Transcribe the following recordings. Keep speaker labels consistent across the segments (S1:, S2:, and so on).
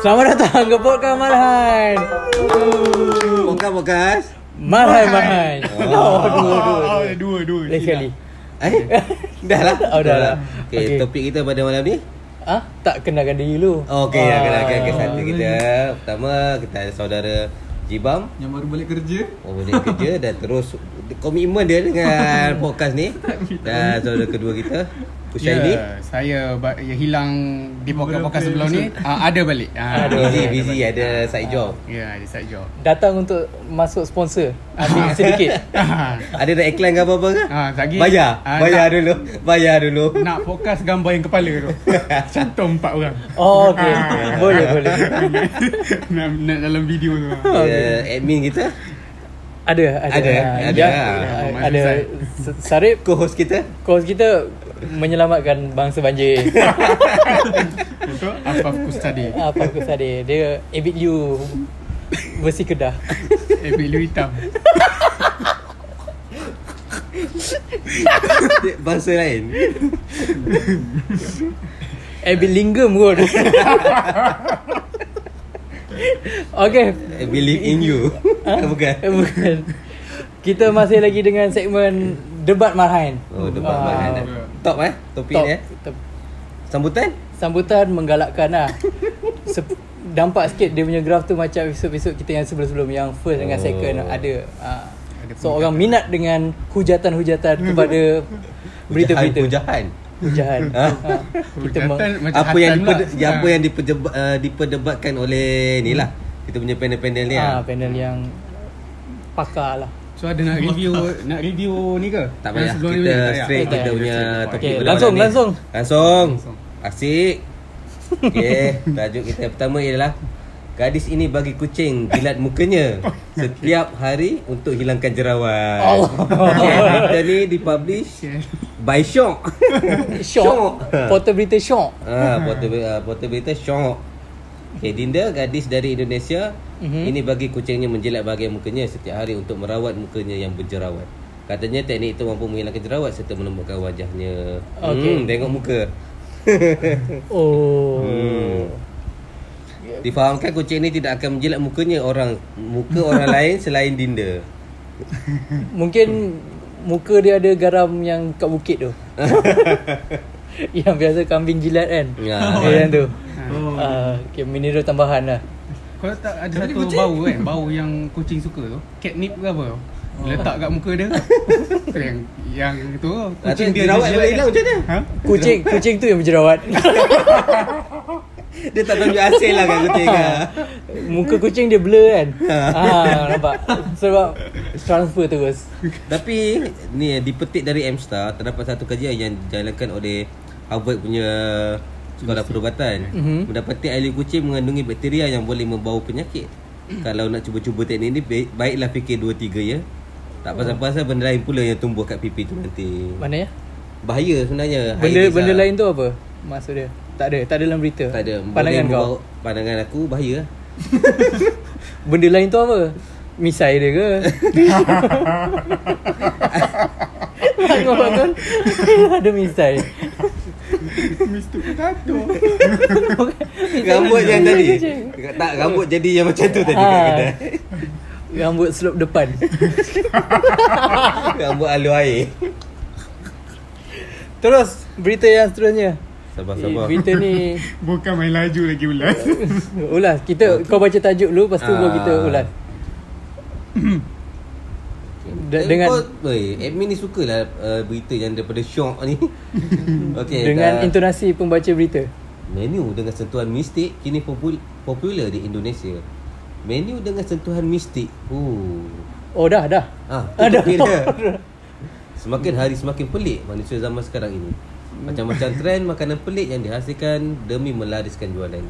S1: Selamat datang ke Podcast Malhan
S2: Podcast podcast.
S1: Malhan Malhan Oh, dua, dua,
S3: Oh,
S1: dua.
S3: dua, dua.
S1: Lain sekali
S2: Eh? dah lah.
S1: Oh, dah lah.
S2: Okay,
S1: Okay.
S2: topik kita pada malam ni.
S1: Ah, tak kenalkan diri dulu
S2: Okey,
S1: Ah.
S2: kenalkan ke satu kita. Pertama, kita ada saudara Jibam.
S3: Yang baru balik kerja.
S2: Oh, dia kerja dan terus komitmen dia dengan podcast ni. Dan saudara kedua kita, Kusyaini.
S3: Ya, saya ba- ya, hilang di podcast-podcast sebelum ni. Uh, ada balik. Uh,
S2: Busy, busy ada side job.
S3: Ya, ada side job.
S1: Datang untuk masuk sponsor Ambil sedikit
S2: Ada nak iklan ke apa-apa ke?
S3: Ah, lagi.
S2: Bayar.
S3: Ah,
S2: Bayar
S3: nak-
S2: dulu. Bayar dulu.
S3: Nak podcast gambar yang kepala tu. Cantum empat orang.
S1: Oh, okay
S3: Ah.
S1: Boleh, boleh
S3: nak, nak dalam video tu.
S2: Uh, admin kita,
S1: Ada, ada
S2: Ada,
S1: Ah,
S2: ada.
S1: ya,
S2: Ah,
S1: ah, Ada S- Sarip
S2: co-host kita.
S1: Kos kita menyelamatkan bangsa banjir
S3: Betul? Afaf Kustadi.
S1: Apa aku sadar Dia Abit you Versi Kedah
S3: Ebit lu hitam.
S2: Bangsa lain.
S1: Abit Linggam kot Okay
S2: I believe in you. Bukan.
S1: Eh, Bukan Kita masih lagi dengan segmen Debat Marhain
S2: Oh, debat
S1: Ah,
S2: bahan. Top eh topik
S1: top,
S2: ni eh.
S1: top.
S2: Sambutan?
S1: Sambutan menggalakkan lah Sep- Nampak sikit dia punya graf tu Macam episod-episod kita yang sebelum-sebelum Yang first dengan
S2: Oh.
S1: second ada ah.
S3: Ada
S1: So orang minat dengan Hujatan-hujatan kepada Berita-berita
S2: Hujahan.
S1: Hujahan
S2: Ha?
S1: ha. Kita meng-
S3: Hujatan
S2: Apa yang diper,
S3: pula.
S2: apa yang diperdebat, uh, diperdebatkan oleh ni lah. Kita punya panel-panel ni
S1: ah,
S2: lah.
S1: Panel yang Pakar lah
S3: So ada nak review nak review ni ke?
S2: Tak payah.
S3: ni
S2: Kita?
S3: Tak payah.
S2: straight
S1: Tak
S2: kita
S1: payah.
S2: punya topik
S1: Okay, langsung,
S2: ni.
S1: langsung.
S2: Langsung.
S3: Langsung.
S2: Asik. Okay, tajuk kita pertama ialah Gadis ini bagi kucing jilat mukanya setiap hari untuk hilangkan jerawat.
S1: Allah.
S2: Okay, berita ni dipublish by Syok.
S1: Syok Portal berita syok
S2: Ah, portal uh, portal berita syok. Okay, Dinda gadis dari Indonesia
S1: Mhm.
S2: ini bagi kucingnya menjilat bahagian mukanya setiap hari untuk merawat mukanya yang berjerawat. Katanya teknik itu mampu menghilangkan jerawat serta menumbuhkan wajahnya.
S1: Okey.
S2: Hmm, tengok muka.
S1: Oh
S2: Hmm. Difahamkan kucing ini tidak akan menjilat mukanya orang muka orang lain selain Dinda.
S1: Mungkin Muka dia ada garam yang kat bukit tu Yang biasa kambing jilat kan
S2: Ya.
S1: Yang tu
S3: Oh.
S1: uh, okay, Mineral tambahan lah
S3: Kalau tak ada satu bau kan Bau yang kucing suka tu. Catnip ke apa? Letak kat muka dia. Yang, yang tu.
S2: Kucing
S3: Kucing dia
S2: jerawat
S3: dia
S2: hilang macam mana?
S3: Ha?
S1: Kucing kucing tu yang berjerawat.
S2: Dia tak tunjuk hasil lah kat kucing ah.
S1: Muka kucing dia blur kan? Ah, Nampak. Sebab Transfer terus.
S2: Tapi ni dipetik dari M-Star terdapat satu kajian yang dijalankan oleh Harvard punya sekolah perubatan.
S1: Mhm.
S2: Mendapati air kucing mengandungi bakteria yang boleh membawa penyakit. Kalau nak cuba-cuba teknik ni baik, baiklah fikir 2 3 ya. Tak pasal-pasal benda lain pula yang tumbuh kat pipi tu nanti.
S1: Mana ya
S2: Bahaya sebenarnya.
S1: Benda
S2: Air
S1: benda lain tu apa Maksud dia Tak ada Tak ada dalam berita
S2: tak ada.
S1: Pandangan
S2: Boleh
S1: kau
S2: Pandangan aku bahaya.
S1: Benda lain tu apa Misai dia ke Bangun-bangun Ada misai
S3: Mr. Potato
S2: Rambut yang tadi. Tak rambut jadi yang macam tu tadi kat
S1: Ah.
S2: kedai.
S1: Rambut slope depan
S2: Rambut alu air.
S1: Terus Berita yang seterusnya
S2: Sabar-sabar.
S1: Eh, Berita ni
S3: Bukan main laju lagi ulas
S1: Ulas Kita Kau baca tajuk dulu Lepas tu baru
S2: Ah.
S1: kita ulas De-
S2: Eh,
S1: dengan
S2: kau, oi, admin ni sukalah uh, berita yang daripada syok ni. Okey.
S1: dengan
S2: dah-
S1: intonasi pembaca berita.
S2: menu dengan sentuhan mistik kini popul- popular di Indonesia. Menu dengan sentuhan mistik. Oh.
S1: Oh dah dah.
S2: Ah,
S1: Ada.
S2: Semakin hari semakin pelik manusia zaman sekarang ini. Macam-macam trend makanan pelik yang dihasilkan demi melariskan jualan.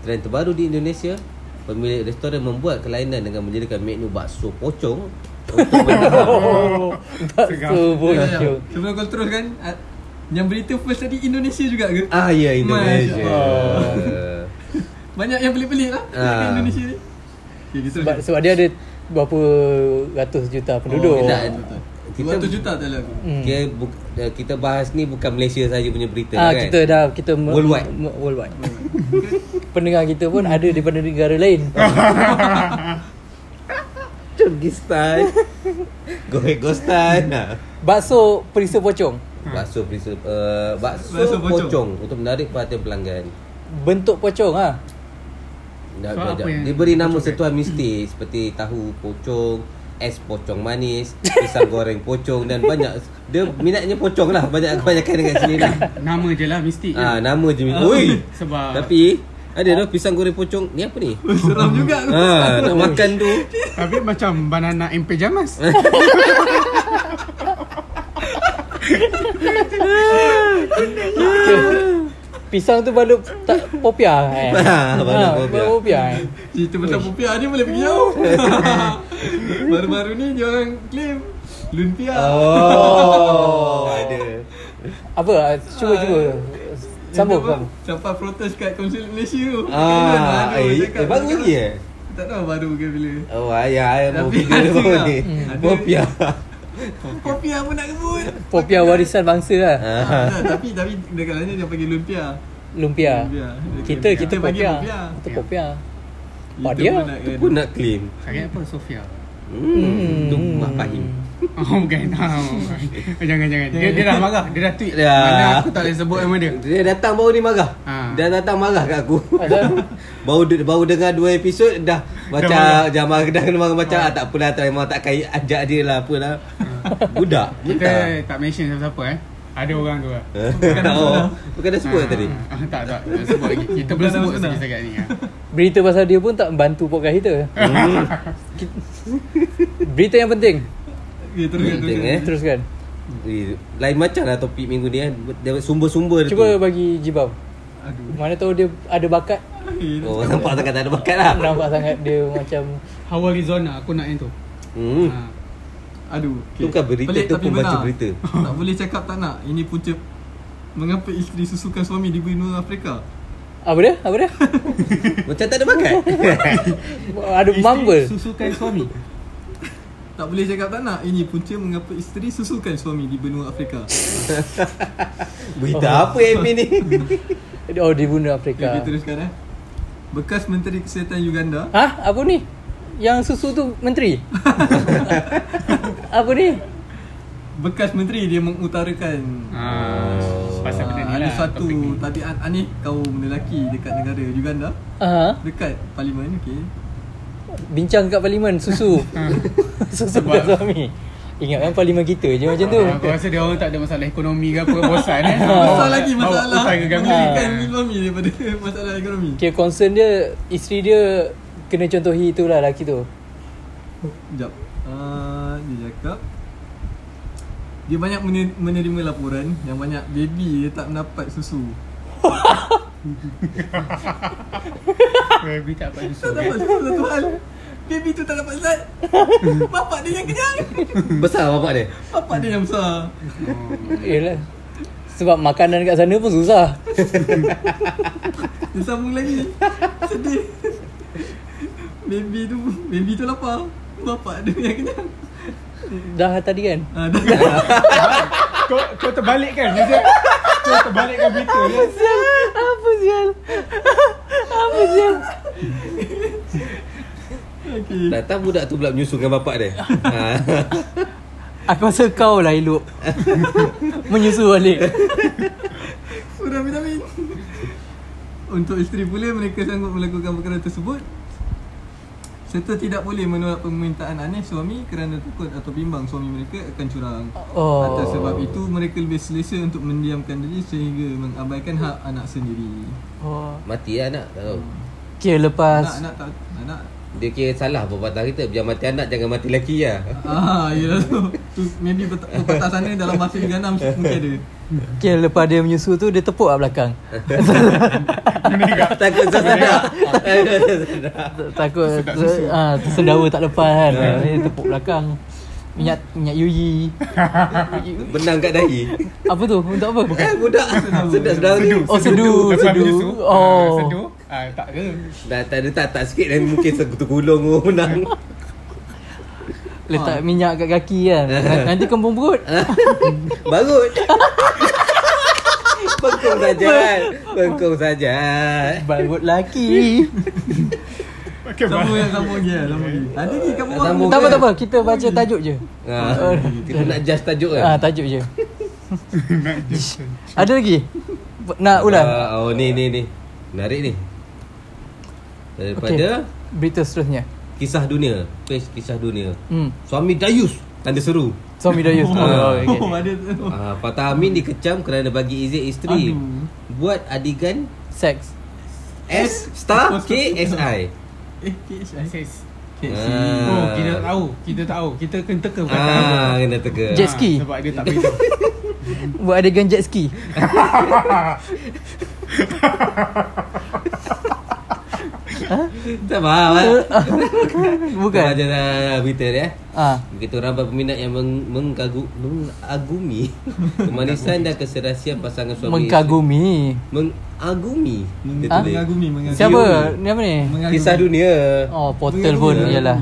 S2: Trend terbaru di Indonesia, pemilik restoran membuat kelainan dengan menjadikan menu bakso pocong
S1: Oh, bakso bocor.
S4: Sebelum kau teruskan ah, Yang berita first tadi Indonesia juga ke?
S2: Ah ya Indonesia.
S4: Masya
S2: Allah.
S4: Banyak yang pelik-pelik lah
S2: Ah.
S4: Indonesia ni Okay,
S1: Sebab, sebab dia ada berapa ratus juta penduduk.
S2: Oh, tak, kita
S4: 200 juta tak lagu.
S1: Hmm.
S2: Kita, bu- kita bahas ni bukan Malaysia saja punya berita
S1: Ah,
S2: kan.
S1: kita dah kita me-
S2: Worldwide.
S1: me- worldwide. Pendengar kita pun ada daripada negara lain.
S2: Kyrgyzstan. Gohegostan.
S1: Bakso perisa pocong.
S2: Bakso perisa uh, bakso,
S4: Bakso
S2: pocong.
S4: pocong.
S2: untuk menarik perhatian pelanggan.
S1: Bentuk pocong ah.
S2: Dah,
S3: So,
S2: dah, Diberi nama
S3: pocong
S2: sentuhan mistik seperti tahu pocong, es pocong manis, pisang goreng pocong dan banyak dia minatnya pocong lah banyak kebanyakan dekat sini lah.
S3: Nama je lah mistik je.
S2: Ah nama je. Oi.
S3: Sebab
S2: Tapi ada dah pisang goreng pocong. Ni apa ni?
S4: Seram juga aku.
S2: Ha, nak makan tu.
S3: Tapi macam banana and pajamas
S1: Pisang tu balut tak popia eh.
S2: Ah, balut popia.
S1: balut popia. eh.
S4: Cerita pasal popiah ni boleh pergi jauh. Baru-baru ni dia orang claim lumpia.
S2: Oh, ada.
S1: Apa? ah, Cuba cuba. Sambung sambung.
S4: apa? Sampai protes kat konsul Malaysia tu.
S2: Ah,
S4: Aduh,
S2: eh, eh, baru lagi eh?
S4: Tak tahu baru ke bila.
S2: Oh, ayah, ayah mau dia
S4: juga.
S2: ni.
S4: Hmm.
S2: Popia.
S4: Popiah pun nak kebut.
S1: Popia warisan bangsa lah.
S2: Ah.
S4: Ah, tapi tapi dekat sana dia panggil lumpia.
S1: Lumpia.
S4: Lumpia.
S1: Kita kita popia.
S4: popia.
S1: Kita popia. Pak dia?
S4: pun nak
S2: Tu pun nak claim.
S3: Saya apa Sofia
S2: Hmm, tu Mak Fahim.
S3: Oh bukan oh, Jangan jangan dia, dia dah marah Dia dah tweet
S2: Dah.
S3: Mana aku tak boleh sebut nama dia
S2: Dia datang baru ni marah.
S3: Ah.
S2: Dia datang marah kat aku.
S1: Ada.
S2: baru baru dengar dua episod dah macam
S3: marah.
S2: jamal dah kena marah macam ah. tak apalah tak memang tak kait ajak dia lah apalah. Budak.
S3: Kita
S2: Mentah.
S3: tak mention siapa-siapa eh Ada orang tu lah
S2: oh, bukan dah sebut
S3: Ah,
S2: tadi.
S3: ah, Tak tak tak sebut lagi Kita belum
S4: Bukan
S3: sebut lagi setakat ni ah.
S1: Berita pasal dia pun tak bantu podcast kita.
S2: Hmm.
S1: Berita yang penting.
S4: Okay, teruskan,
S2: Penting,
S4: teruskan.
S2: eh.
S1: Teruskan.
S2: Eh, Lain macam lah topik minggu ni kan. Dia Sumber-sumber dia
S1: Cuba
S2: tu.
S1: bagi Jibam.
S4: Aduh.
S1: Mana tahu dia ada bakat.
S4: Eh,
S2: Oh, nampak sangat tak ada bakat lah.
S1: Nampak sangat dia macam
S3: Hawa Arizona Aku nak yang tu
S2: Hmm.
S3: Ah.
S4: Aduh.
S2: Tu bukan berita, tu
S4: tapi
S2: pembaca
S4: benar.
S2: berita.
S4: tak boleh cakap tak nak. Ini punca mengapa isteri susukan suami di benua Afrika.
S1: apa dia? Apa dia?
S2: Macam tak ada bakat.
S1: ada mumble.
S3: Susukan suami
S4: Tak boleh cakap tak nak. Ini punca mengapa isteri susukan suami di benua Afrika.
S2: berita apa yang ni?
S1: Oh di
S4: Okay,
S1: Afrika.
S4: kita teruskan eh. Bekas Menteri Kesihatan Uganda
S1: Hah? Apa ni? Yang susu tu menteri? apa ni?
S4: Bekas Menteri dia mengutarakan
S3: ah, Pasal benda ni
S4: ada
S3: lah
S4: satu tabiat aneh kaum lelaki dekat negara Uganda
S1: Aha.
S4: dekat parlimen okey
S1: Bincang kat parlimen susu. susu
S3: Sebab-
S1: kat suami. Ingat kan parlimen kita je macam tu.
S3: Ah, Aku rasa dia orang tak ada masalah ekonomi ke apa Bosan eh
S4: Besar lagi
S3: Bawa
S4: masalah
S3: ke kami
S4: Memberikan suami daripada masalah ekonomi
S1: Kira concern dia isteri dia kena contohi itulah lelaki tu.
S4: Sekejap uh, Dia cakap Dia banyak mene- menerima laporan Yang banyak baby dia tak mendapat susu
S3: Baby tak dapat
S4: Tak
S3: susu
S4: dapat susu satu hal. Baby tu tak dapat zat. Bapak dia yang kenyang.
S2: Besar bapak dia.
S4: Bapak dia yang besar.
S1: Yalah. Sebab makanan kat sana pun susah.
S4: Dia sambung lagi. Sedih. Baby tu Baby tu lapar. Bapak dia yang kenyang.
S1: Dah tadi kan?
S4: ah, dah.
S3: Kau, kau terbalik kan Dia Kau terbalikkan berita dia
S1: Apa sial? Apa sial?
S4: okay.
S2: Datang budak tu pula menyusul dengan bapak dia. ha.
S1: Aku rasa kau lah elok Menyusul balik
S4: Kurang vitamin Untuk isteri pula mereka sanggup melakukan perkara tersebut Serta tidak boleh menolak permintaan aneh suami kerana takut atau bimbang suami mereka akan curang
S1: Oh.
S4: Atas sebab itu mereka lebih selesa untuk mendiamkan diri sehingga mengabaikan hak anak sendiri
S1: oh.
S2: Mati lah anak tak tahu.
S1: Kira lepas
S4: Anak, anak tak, anak
S2: Dia kira salah pepatah kita. Biar mati anak jangan mati lelaki lah.
S4: Ah, yelah tu, tu Maybe pepatah sana dalam bahasa mesti mungkin ada.
S1: Kira lepas dia menyusul tu Dia tepuk kat belakang.
S2: Takut tersedak. Takut
S1: ah, Tersendawa tak lepas kan. Dia tepuk belakang. Minyak minyak yuyi.
S2: Benang kat dahi.
S1: Apa tu? Untuk apa?
S2: Eh budak. Sedap sedap ni
S1: Oh sedu. Sedu.
S3: Menyusu,
S1: Oh.
S3: Sedu ah, Tak ke?
S2: Dah tak ada tak tak sikit dan mungkin sekutu gulung oh, menang.
S1: Letak minyak kat kaki kan? Nanti kembung perut.
S2: Barut. Bengkung saja Bengkung saja.
S1: Barut laki
S4: Sambung yang sambung lagi lah Sambung Ada ni kat bawah
S2: Sambung.
S1: Tak apa tak apa. Kita baca tajuk je.
S2: Ha, Kita nak just tajuk kan?
S1: Ah tajuk je. Ada lagi? Nak ulang?
S2: Ah, Oh ni ni ni. Menarik ni Daripada
S1: Berita seterusnya
S2: Kisah dunia Page kisah dunia
S1: hmm.
S2: Suami Dayus Tanda seru
S1: Suami Dayus oh,
S2: Ah.
S1: okay.
S4: Oh ada tu
S2: Ah, Fatah Amin dikecam kerana bagi izin isteri
S4: Aduh.
S2: buat adigan
S1: Sex
S2: S star KSI.
S4: Eh KSI
S3: Access.
S4: KSI
S2: Ah.
S3: Oh, kita tak tahu. Kita tak tahu. Kita kena teka.
S2: Ah, kena teka.
S1: Jet
S3: Ah,
S1: ski.
S3: Sebab dia tak beritahu.
S1: Buat adegan jet ski
S2: Tak faham ah.
S1: Bukan
S2: dah berita dia. eh.
S1: ah.
S2: Begitu ramai peminat yang meng, mengkagu, mengagumi kemanisan dan keserasian pasangan suami
S1: Mengkagumi
S2: isteri. Mengagumi.
S1: Ah?
S2: tulis.
S4: Mengagumi mengagumi
S1: Siapa? Ni apa ni?
S4: Mengagumi.
S2: Kisah dunia.
S1: Oh portal pun
S4: Mengagumi.
S1: Yalah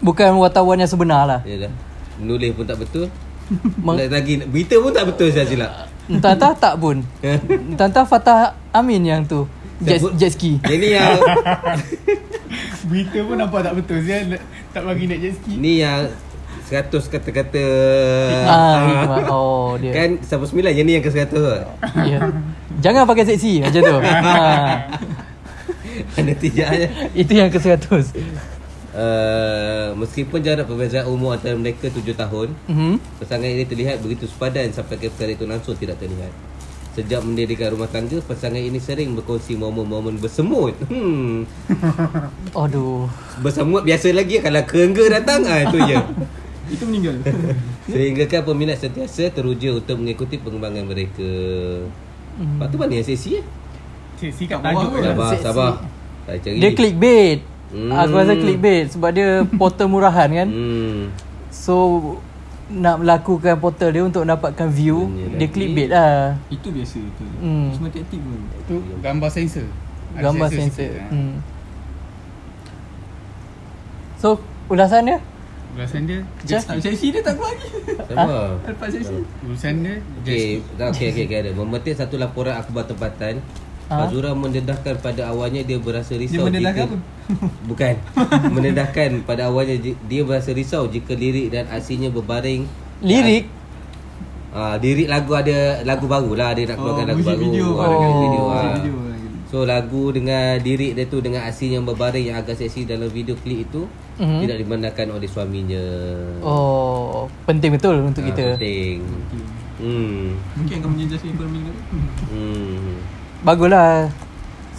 S1: Bukan wartawan yang sebenar lah
S2: Ya dah. Menulis pun tak betul.
S1: Meng-
S2: Lagi, lagi berita pun tak betul saya silap.
S1: Entah-entah tak pun Entah-entah Fatah Amin yang tu Jet, jet ski
S2: Yang ni yang
S3: Berita pun nampak tak betul. Saya tak bagi naik jet ski.
S2: ni yang 100 kata-kata
S1: ah. Oh dia
S2: Kan siapa sembilan yang ni yang ke 100 tu.
S1: ya. Jangan pakai seksi macam tu ah.
S2: Ada tijanya.
S1: Itu yang ke 100
S2: Uh, meskipun jarak perbezaan umur antara mereka 7 tahun,
S1: mm-hmm.
S2: pasangan ini terlihat begitu sepadan sampai ke perkara itu langsung tidak terlihat. Sejak mendirikan rumah tangga, pasangan ini sering berkongsi momen-momen bersemut. Hmm.
S1: Aduh
S2: Bersemut biasa lagi kalau kerengga datang ah itu je.
S4: Itu meninggal
S2: Sehingga kan peminat sentiasa teruja untuk mengikuti pengembangan mereka.
S1: Hmm.
S2: Lepas tu mana yang seksi eh?
S3: Seksi kat
S4: bawah
S3: je.
S2: Sabar,
S1: seksi.
S2: sabar. Saya cari.
S1: Dia clickbait
S2: Hmm.
S1: Aku rasa clickbait Sebab dia portal murahan kan
S2: Hmm.
S1: So Nak melakukan portal dia Untuk dapatkan view
S2: Punya
S1: Dia
S2: lagi.
S1: clickbait lah
S4: Itu biasa tu
S1: Hmm.
S4: Semua taktik pun
S3: Tu gambar sensor. Ada
S1: Gambar
S3: sikit,
S1: sensor
S3: eh.
S1: hmm. So Ulasan dia
S3: Ulasan dia
S1: Macam?
S4: Tak sesi dia tak keluar lagi
S2: Sabar.
S4: Lepas sesi
S3: Ulasan dia
S2: Okey, tak okey okey okey ada. Memetik satu laporan akhbar tempatan.
S1: Ha?
S2: Fazura mendedahkan pada awalnya dia berasa
S4: Dia
S2: risau
S4: mendedahkan apa?
S2: Bukan. mendedahkan pada awalnya dia berasa risau jika lirik dan aksinya berbaring.
S1: Lirik
S2: Ah, lirik lagu ada lagu baru lah dia nak keluarkan lagu
S4: Oh, music
S2: baru.
S4: video
S2: Ah,
S1: Oh.
S2: video. Ah.
S4: video
S2: So lagu dengan lirik dia tu dengan aksi yang berbaring yang agak seksi dalam video klip itu
S1: Mhm.
S2: tidak dibenarkan oleh suaminya.
S1: Oh Penting betul untuk
S2: Ah,
S1: kita
S2: Penting. Hmm.
S4: Mungkin akan menjejaskan ekonomi negara
S2: Hmm.
S1: Baguslah.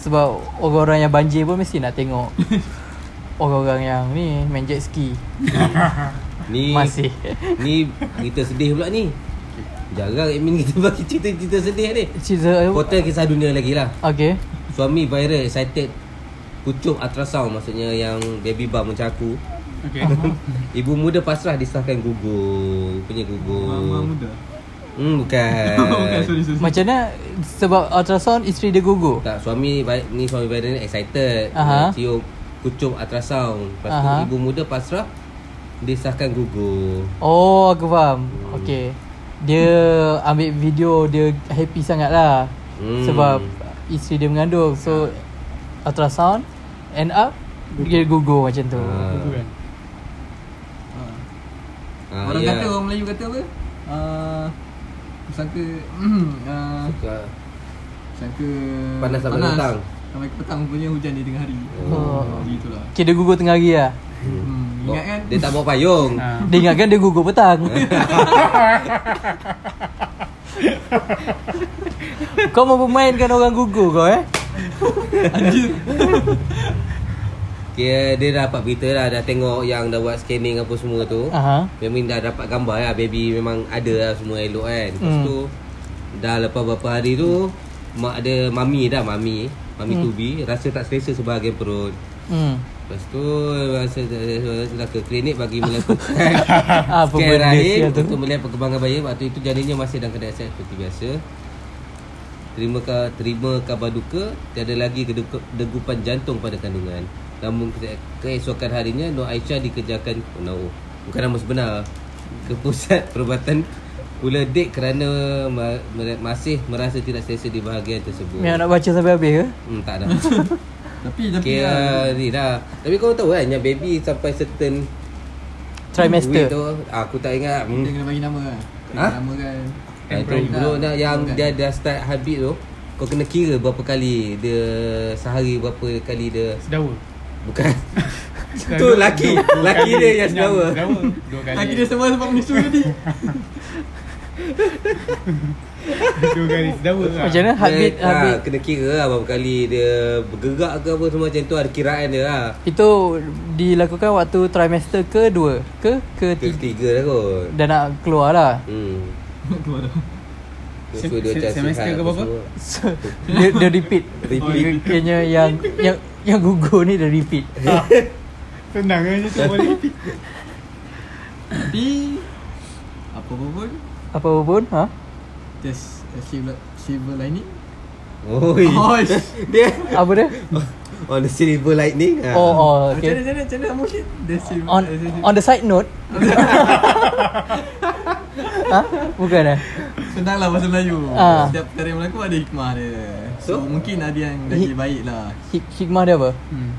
S1: Sebab orang-orang yang banjir pun Mesti nak tengok Orang-orang yang ni Main jet ski.
S2: Ni
S1: Masih.
S2: Ni cerita sedih pula ni. Jarang admin kita bagi cerita-cerita sedih ni.
S1: Cerita
S2: Hotel kisah dunia lagi lah.
S1: Okay
S2: Suami viral excited. Kucuk ultrasound maksudnya yang baby bump macam aku
S3: Okay
S2: Ibu muda pasrah disahkan gugur. Punya gugur.
S4: Mama muda
S2: Hmm bukan.
S4: Bukan sorry sorry
S1: Macam mana? Sebab ultrasound Isteri dia gugur
S2: Tak suami ni suami viral ni excited.
S1: Aha.
S2: Cium kucuk ultrasound. Lepas tu
S1: Aha.
S2: ibu muda pasrah Disahkan gugur
S1: Oh aku faham. Okay Dia ambil video Dia happy sangat lah
S2: Hmm.
S1: Sebab Isteri dia mengandung. So Ultrasound End up Dia gugur macam tu.
S2: Ah.
S3: Itu kan?
S4: Ha.
S2: Ah,
S4: Orang
S2: ya.
S4: kata Orang Melayu kata apa? Uh, Sangka uh,
S2: Suka-
S4: Sangka
S2: Panas sampai petang.
S4: Sampai ke petang Rupanya hujan di tengah hari.
S1: Oh.
S4: Jadi itulah
S1: Okay dia gugur tengah hari lah.
S4: Hmm, Ingat kan?
S2: Dia tak bawa payung.
S3: Ha.
S1: Dia ingatkan dia gugur petang. Kau mau pemainkan orang gugur kau eh?
S4: Anjir
S2: Kira dia dah dapat berita lah Dah tengok yang dah buat scanning apa semua tu
S1: Aha.
S2: Memang dah dapat gambar lah Baby memang ada lah semua elok kan Lepas
S1: Hmm.
S2: tu Dah lepas beberapa hari tu Mak ada mami dah mami Mami
S1: Hmm.
S2: tubi Rasa tak selesa sebahagian perut
S1: Hmm.
S2: Lepas tu Rasa dah ke klinik bagi melakukan Scan rahim
S1: tu?
S2: Untuk melihat perkembangan bayi Waktu itu janinnya masih dalam keadaan sihat seperti biasa Terima ka, terima kabar duka Tiada lagi degupan jantung pada kandungan Namun ke- keesokan harinya Nur Aisyah dikejarkan oh, no. Bukan nama sebenar Ke pusat perubatan Pula dek kerana ma- mer- masih merasa tidak selesa di bahagian tersebut
S1: Yang nak baca sampai habis ke?
S2: Hmm, tak ada
S4: Tapi tapi
S2: Kira
S4: lah,
S2: ni dah Tapi kau tahu kan Yang baby sampai certain
S1: Trimester
S2: tu Aku tak ingat
S4: dia
S2: hmm.
S4: kena bagi nama kan.
S2: Ha?
S4: nama kan.
S2: Ah, Itu bro nak yang
S4: Bukan.
S2: dia dah start habit tu Kau kena kira berapa kali Dia sehari berapa kali dia
S3: Sedawa.
S2: Bukan Tu laki Laki dia yang sedawa.
S4: Lagi dia semua sebab menyusu tadi.
S3: Dua kali sedawa. lah.
S1: Macam mana? Habit,
S2: dia,
S1: habit
S2: Kena kira lah berapa kali dia bergerak ke apa semua macam tu Ada kiraan dia lah
S1: Itu dilakukan waktu trimester ke dua? Ke? Ke tiga?
S2: Ketiga lah kot
S1: Dah nak keluar lah
S2: Hmm
S4: Keluar dah.
S3: Sem-
S2: macam
S3: semester ke
S2: apa
S3: berapa?
S1: dia, dia repeat
S2: Repeat.
S1: Kayaknya yang Yang yang gugur ni dia repeat
S3: Tenang aja tu boleh.
S4: Tapi apa pun
S1: Apa pun ha?
S4: just a silver silver lining.
S2: Oi.
S4: Oh,
S2: Dia
S1: Apa dia?
S2: On the silver lightning ah.
S1: Oh, oh
S4: Macam mana
S1: okay.
S4: macam mana macam mana motion? The silver
S1: On on the side note ha? Bukan eh?
S4: Senang lah bahasa Melayu
S1: Ah.
S4: Setiap perkara yang berlaku ada hikmah dia So,
S2: So?
S4: mungkin ada yang lagi
S1: Hik-
S4: baik lah
S1: Hik- Hikmah dia apa?
S3: Hmm.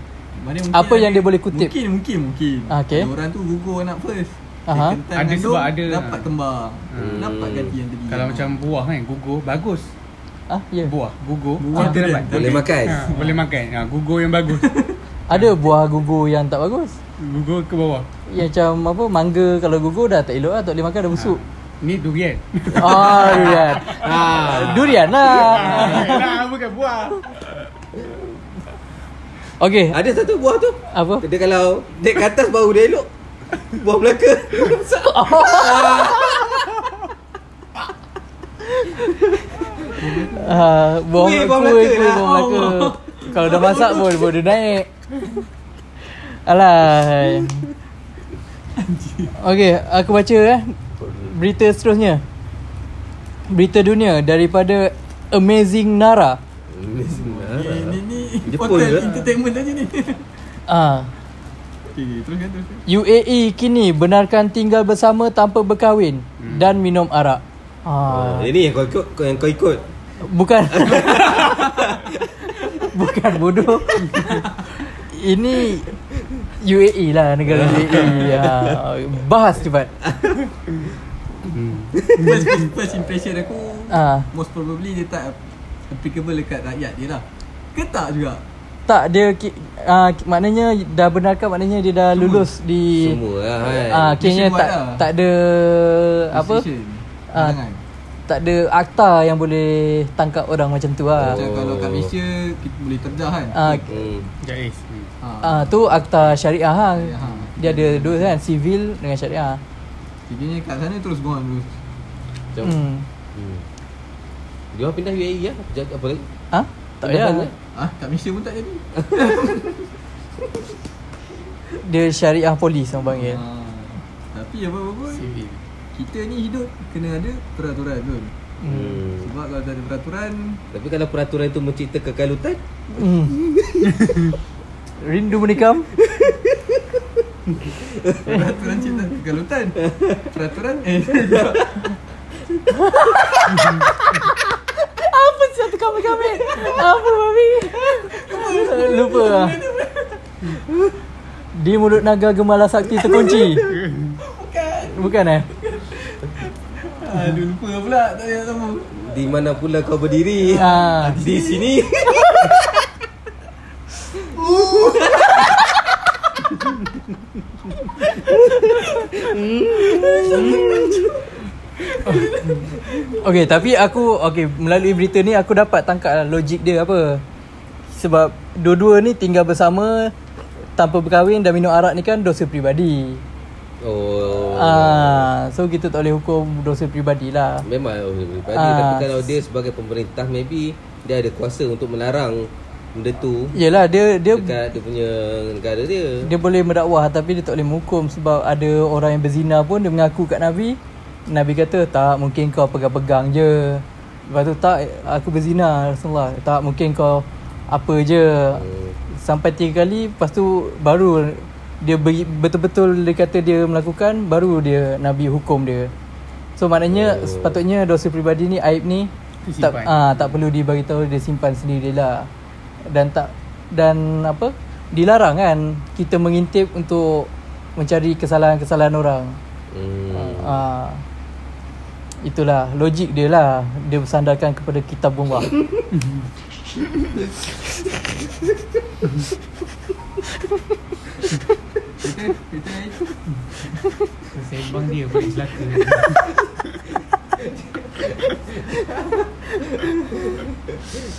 S1: Apa yang dia boleh kutip?
S4: Mungkin, mungkin, mungkin
S1: Ah, okay.
S4: Ada Orang tu gugur anak first
S1: Aha.
S3: Ada sebab ada.
S4: Dapat kembang
S2: Hmm.
S4: Dapat ganti yang tadi
S3: Kalau macam buah kan gugur bagus.
S1: Ah, ya. Yeah.
S3: Buah gugur.
S4: Buah
S3: dapat.
S4: dia.
S2: Boleh makan
S3: Ha, boleh makan. Ha, gugur yang bagus.
S1: Ada buah gugur yang tak bagus.
S3: gugur ke bawah.
S1: Yang macam apa mangga kalau gugur dah tak elok lah tak boleh makan dah busuk.
S3: Ni durian.
S1: Ah, durian. Ah, durian lah.
S3: nah, bukan buah.
S1: Okey,
S2: Ada satu buah tu
S1: apa?
S2: Dia kalau Dek ke atas baru dia elok Buah Melaka
S1: Ah, buah
S2: Kuih,
S1: kuih,
S2: buah
S1: kuih,
S2: Melaka
S1: kuih,
S2: lah.
S1: buah Melaka. Kalau dah masak pun boleh naik. Alah. Okey, aku baca eh berita seterusnya. Berita dunia daripada Amazing Nara.
S4: Ni, ni, ni
S2: Jepun
S4: Hotel
S2: ke?
S4: entertainment aja ni
S1: Ah,
S4: Okay, teruskan, teruskan
S1: UAE kini benarkan tinggal bersama tanpa berkahwin dan minum arak.
S2: Ah,
S1: Ah,
S2: Ini yang kau ikut Yang kau ikut
S1: bukan. Bukan bodoh. Ini UAE lah negara UAE ha. Bahas cepat.
S4: First, first, first impression aku
S1: Ah.
S4: Most probably dia tak Applicable dekat rakyat dia lah. Ke tak juga?
S1: Tak dia uh, Maknanya dah benarkan Maknanya dia dah lulus di
S2: Semua lah kan?
S1: Ah, Kayaknya
S4: Nationwide
S1: tak
S4: lah.
S1: tak ada Apa? Ah.
S4: pandangan.
S1: Tak ada akta yang boleh Tangkap orang macam tu lah
S4: Macam
S2: Oh.
S4: kalau kat Malaysia Kita boleh terdah kan
S1: Ah.
S3: Jais.
S4: Ha.
S1: ah, Tu akta syariah ha.
S4: Ha.
S1: Dia ada dua kan Civil dengan syariah
S4: Jadinya kat sana terus go on terus
S2: Macam
S1: hmm.
S2: hmm. Dia orang pindah UAE ya Apa lagi
S1: Ha? Tak payah?
S4: Ah, kat Malaysia pun tak jadi
S1: Dia syariah polis orang panggil
S4: ha. Tapi apa-apa pun
S3: Civil.
S4: Kita ni hidup Kena ada peraturan tu.
S2: Hmm.
S4: Sebab kalau tak ada peraturan
S2: Tapi kalau peraturan itu mencipta kekalutan?
S1: Hmm. Rindu menikam?
S4: Peraturan cipta kekalutan. Peraturan? Eh
S1: Apa satu kami-kami Apa babi Lupa lah. Di mulut naga gemala sakti terkunci.
S4: Bukan.
S1: Bukan eh
S4: Aduh lupa pula Tak ada sama.
S2: Di mana pula kau berdiri?
S1: Ah.
S2: Di sini.
S1: Okay tapi aku Okay melalui berita ni Aku dapat tangkap lah logik dia apa. Sebab Dua-dua ni tinggal bersama Tanpa berkahwin dan minum arak ni kan Dosa peribadi
S2: Oh.
S1: Ah, So kita tak boleh hukum Dosa peribadi lah.
S2: Memang pribadi
S1: Ah.
S2: Tapi kalau dia sebagai pemerintah Maybe Dia ada kuasa untuk melarang Benda tu.
S1: Yelah dia Dia
S2: Dekat dia punya negara dia.
S1: dia boleh mendakwah tapi dia tak boleh menghukum sebab ada orang yang berzina pun dia mengaku kat Nabi. Nabi kata tak mungkin kau pegang-pegang je. Lepas tu tak aku berzina Rasulullah. Tak mungkin kau apa je.
S2: Hmm.
S1: Sampai tiga kali Lepas tu baru dia beri, betul-betul dia kata dia melakukan baru dia nabi hukum dia so maknanya
S2: Oh.
S1: sepatutnya dosa peribadi ni aib ni tak
S3: Disimpan.
S1: ah tak perlu dibagi tahu dia simpan sendirilah dan tak dan apa dilarang kan kita mengintip untuk mencari kesalahan-kesalahan orang
S2: Hmm.
S1: ah itulah logik dia lah dia bersandarkan kepada kitab Allah
S4: Kita kita
S3: Sembang dia boleh celaka.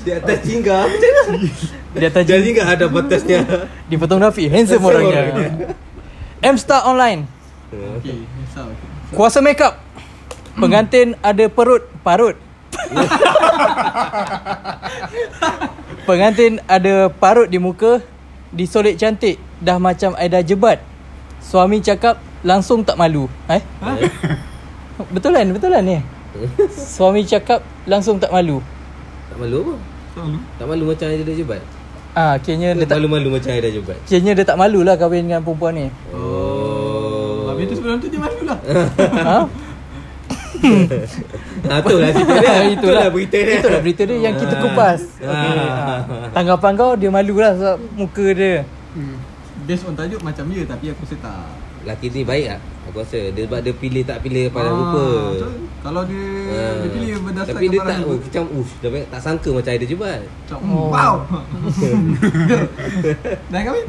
S2: Di atas jingga.
S1: Dia atas
S2: Jadi jingga ada batasnya
S1: di fotografi handsome
S2: Handsome
S1: orangnya.
S2: orangnya.
S1: M-Star Online. Kuasa makeup. Pengantin ada perut Parut. Pengantin ada parut di muka Disolek cantik Dah macam Aida jebat. Suami cakap Langsung tak malu. Eh? Betulan, betulan ni? Suami cakap Langsung tak malu.
S2: Tak malu apa?
S4: Selalu.
S2: Tak malu macam Aida dah jebat?
S1: Ah, Kayaknya dia tak
S2: Malu-malu macam Aida jebat?
S1: Kayaknya dia tak malu lah Kahwin dengan perempuan ni.
S2: Oh.
S4: Habis tu sebelum tu dia malu lah.
S1: ha?
S2: Ha tu lah cerita dia.
S1: Itulah.
S2: Berita dia.
S1: Itulah berita dia yang kita kupas.
S2: Ah.
S1: okay. Tanggapan kau dia malu lah sebab muka dia.
S3: Hmm.
S4: Based on tajuk macam dia tapi aku rasa tak.
S2: Laki ni baik tak? Aku rasa dia sebab dia pilih tak pilih pada
S4: Ah,
S2: rupa.
S4: Kalau dia
S2: Ah.
S4: dia pilih berdasarkan
S2: Tapi dia tak oh, macam uff dah banyak- tak sangka macam Aida jebat
S4: Macam,
S1: Oh.
S4: oh. Wow Dah kahwin?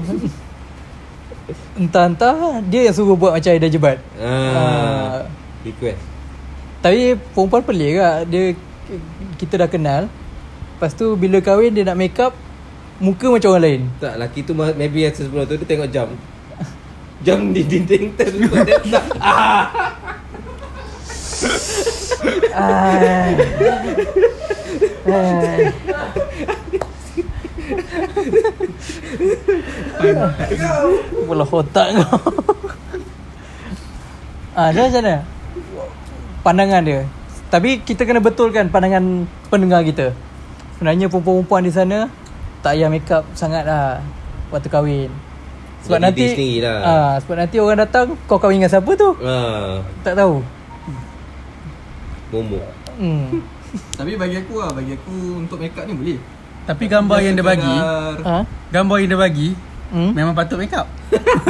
S1: Entah-entah dia yang suruh buat macam Aida jebat
S2: ah.
S1: Ah.
S2: Request
S1: Tapi perempuan pelik kak Dia Kita dah kenal Lepas tu bila kahwin dia nak make up Muka macam orang lain
S2: Tak laki tu ma- maybe yang sebelum tu dia tengok jam Jam di dinding dia tak.
S1: Ai. Bola otak kau Ah, dia macam mana? Pandangan dia Tapi kita kena betulkan pandangan pendengar kita Sebenarnya perempuan-perempuan di sana Tak payah make up sangat lah Waktu kahwin Sebab
S2: Jadi
S1: nanti
S2: lah.
S1: ah, Sebab nanti orang datang Kau kahwin dengan siapa tu?
S2: ah,
S1: Tak tahu
S2: Momok
S1: hmm.
S4: Tapi bagi aku lah Bagi aku untuk make up ni boleh
S3: Tapi gambar yang dia bagi
S1: ha?
S3: Gambar yang dia bagi
S1: Hmm?
S3: Memang patut make up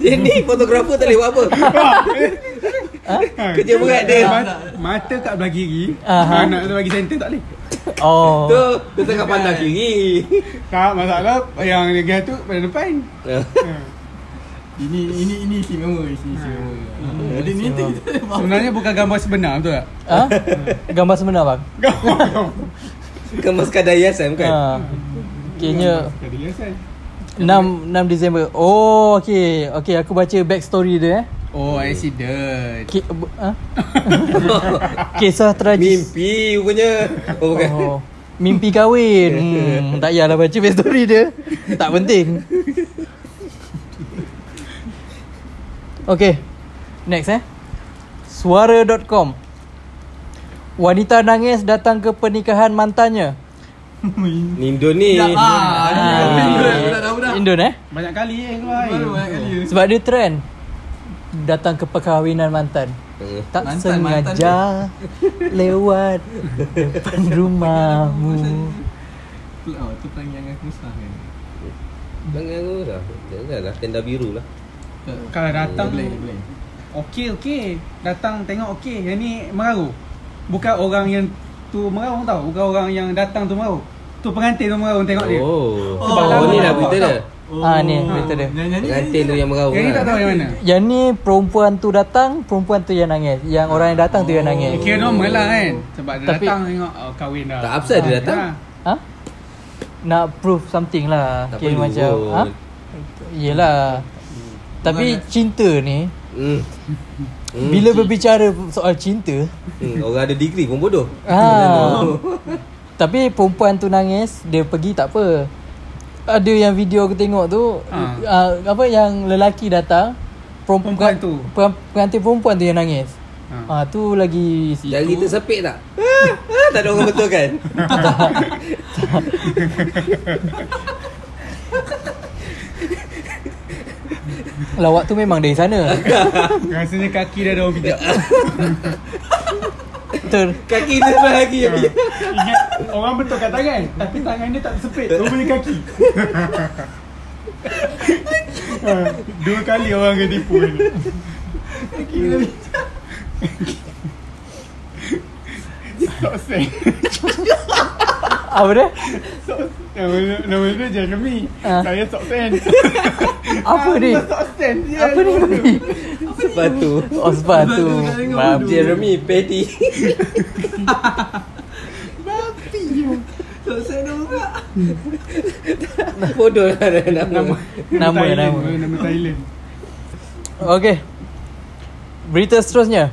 S2: ni fotografer tak boleh buat apa Kerja berat dia.
S3: Mata, mata kat belah kiri
S1: Aha.
S3: Anak tu bagi center tak boleh.
S1: Oh.
S2: Tu Dia tengah pandang kiri.
S3: Tak masalah Yang dia tu pada depan.
S4: Ini ini ini istimewa Ini istimewa. Jadi ni faham.
S3: Sebenarnya bukan gambar sebenar betul tak?
S1: ha? Gambar sebenar bang?
S2: Kemas kadar hiasan bukan?
S1: Ha. Kayaknya
S3: Jadi hiasan.
S1: 6, 6 Disember. Oh okay Okay aku baca backstory dia eh
S3: Oh accident.
S1: Ki, ha? Kisah tragis.
S2: Mimpi rupanya. Oh bukan.
S1: Oh. Mimpi kahwin. Hmm, Tak payahlah baca backstory dia. Tak penting. Okay Next eh. Suara.com Wanita nangis datang ke pernikahan mantannya.
S2: Ni.
S4: Ah, ni budak-budak.
S1: Indon eh.
S3: Banyak kali eh eh.
S4: banyak kali.
S1: Sebab dia trend Datang ke perkahwinan mantan.
S2: Hmm.
S1: Tak
S4: Mantan, mantan
S1: sengaja Lewat Depan rumahmu.
S4: Oh, tu perangai yang aku susah kan
S2: Jangan aku dah Jangan lah Tenda biru lah.
S3: Kalau datang
S4: Boleh, boleh.
S3: Okey okey. Datang tengok okey. Yang ni meraru Bukan orang yang tu meraru tau Bukan orang yang datang tu meraru Tu pengantin tu meraru tengok dia.
S2: Oh.
S4: Sebab
S2: Oh ni lah berita dia
S1: Ah, ni berita dia.
S4: Yang
S2: Pengantin tu yang merau
S3: Yang ni tak tahu yang mana
S1: Yang ni perempuan tu datang Perempuan tu yang nangis Yang orang yang datang tu yang nangis
S3: Kira normal lah kan Sebab dia
S1: Tapi-
S3: datang tengok oh, kahwin dah
S2: Tak upset dia datang
S3: Ha.
S1: Ha? Nak prove something lah
S2: Tak
S1: Kira
S2: perlu
S1: macam ha? Yelah Tapi cinta ni
S2: Hmm. Hmm.
S1: Bila berbicara soal cinta
S2: hmm. Orang ada degree pun bodoh
S1: ah, Tapi perempuan tu nangis Dia pergi tak apa Ada yang video aku tengok tu
S3: Ha.
S1: uh, Apa yang lelaki datang
S3: Perempuan tu.
S1: per- Pengantin perempuan tu yang nangis
S3: Ha.
S1: Ah tu lagi
S2: Jari tersepit tak? Tak ada orang betul kan?
S1: Lawak tu memang dari sana.
S3: Rasanya kaki dia ada orang pijak.
S1: Betul.
S2: Kaki dia sebelah lagi.
S3: Ha. Ingat orang betul kat tangan Tapi tangan dia tak tersepit Rupanya kaki. Ha, Dua kali orang kena tipu ni. Kaki dia sen
S1: Apa dia?
S3: Nama, nama dia Jeremy
S1: Ah.
S3: Saya sok sen
S1: Apa ni?
S3: Sok sen
S1: Apa ni?
S2: Sepatu
S1: Oh sepatu. Maaf.
S2: Jeremy Petty
S4: Tak saya dah buka.
S2: Bodoh lah nama
S3: Nama
S1: Nama,
S3: Thailand,
S1: nama.
S3: Nama Thailand
S1: Okey. Berita seterusnya.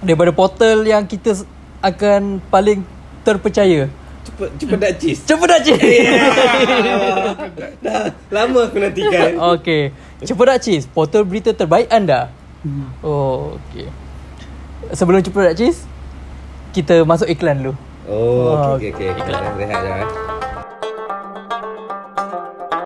S1: Daripada portal yang kita akan paling terpercaya.
S2: Cepat cepat dak cheese
S1: Cepat dah cik.
S2: Dah lama aku nantikan
S1: Okey. Cepat dah cheese. Portal berita terbaik anda. Oh, okey. Sebelum cepat dah cheese, kita masuk iklan dulu.
S2: Oh, okey okey okey. Rehat dah.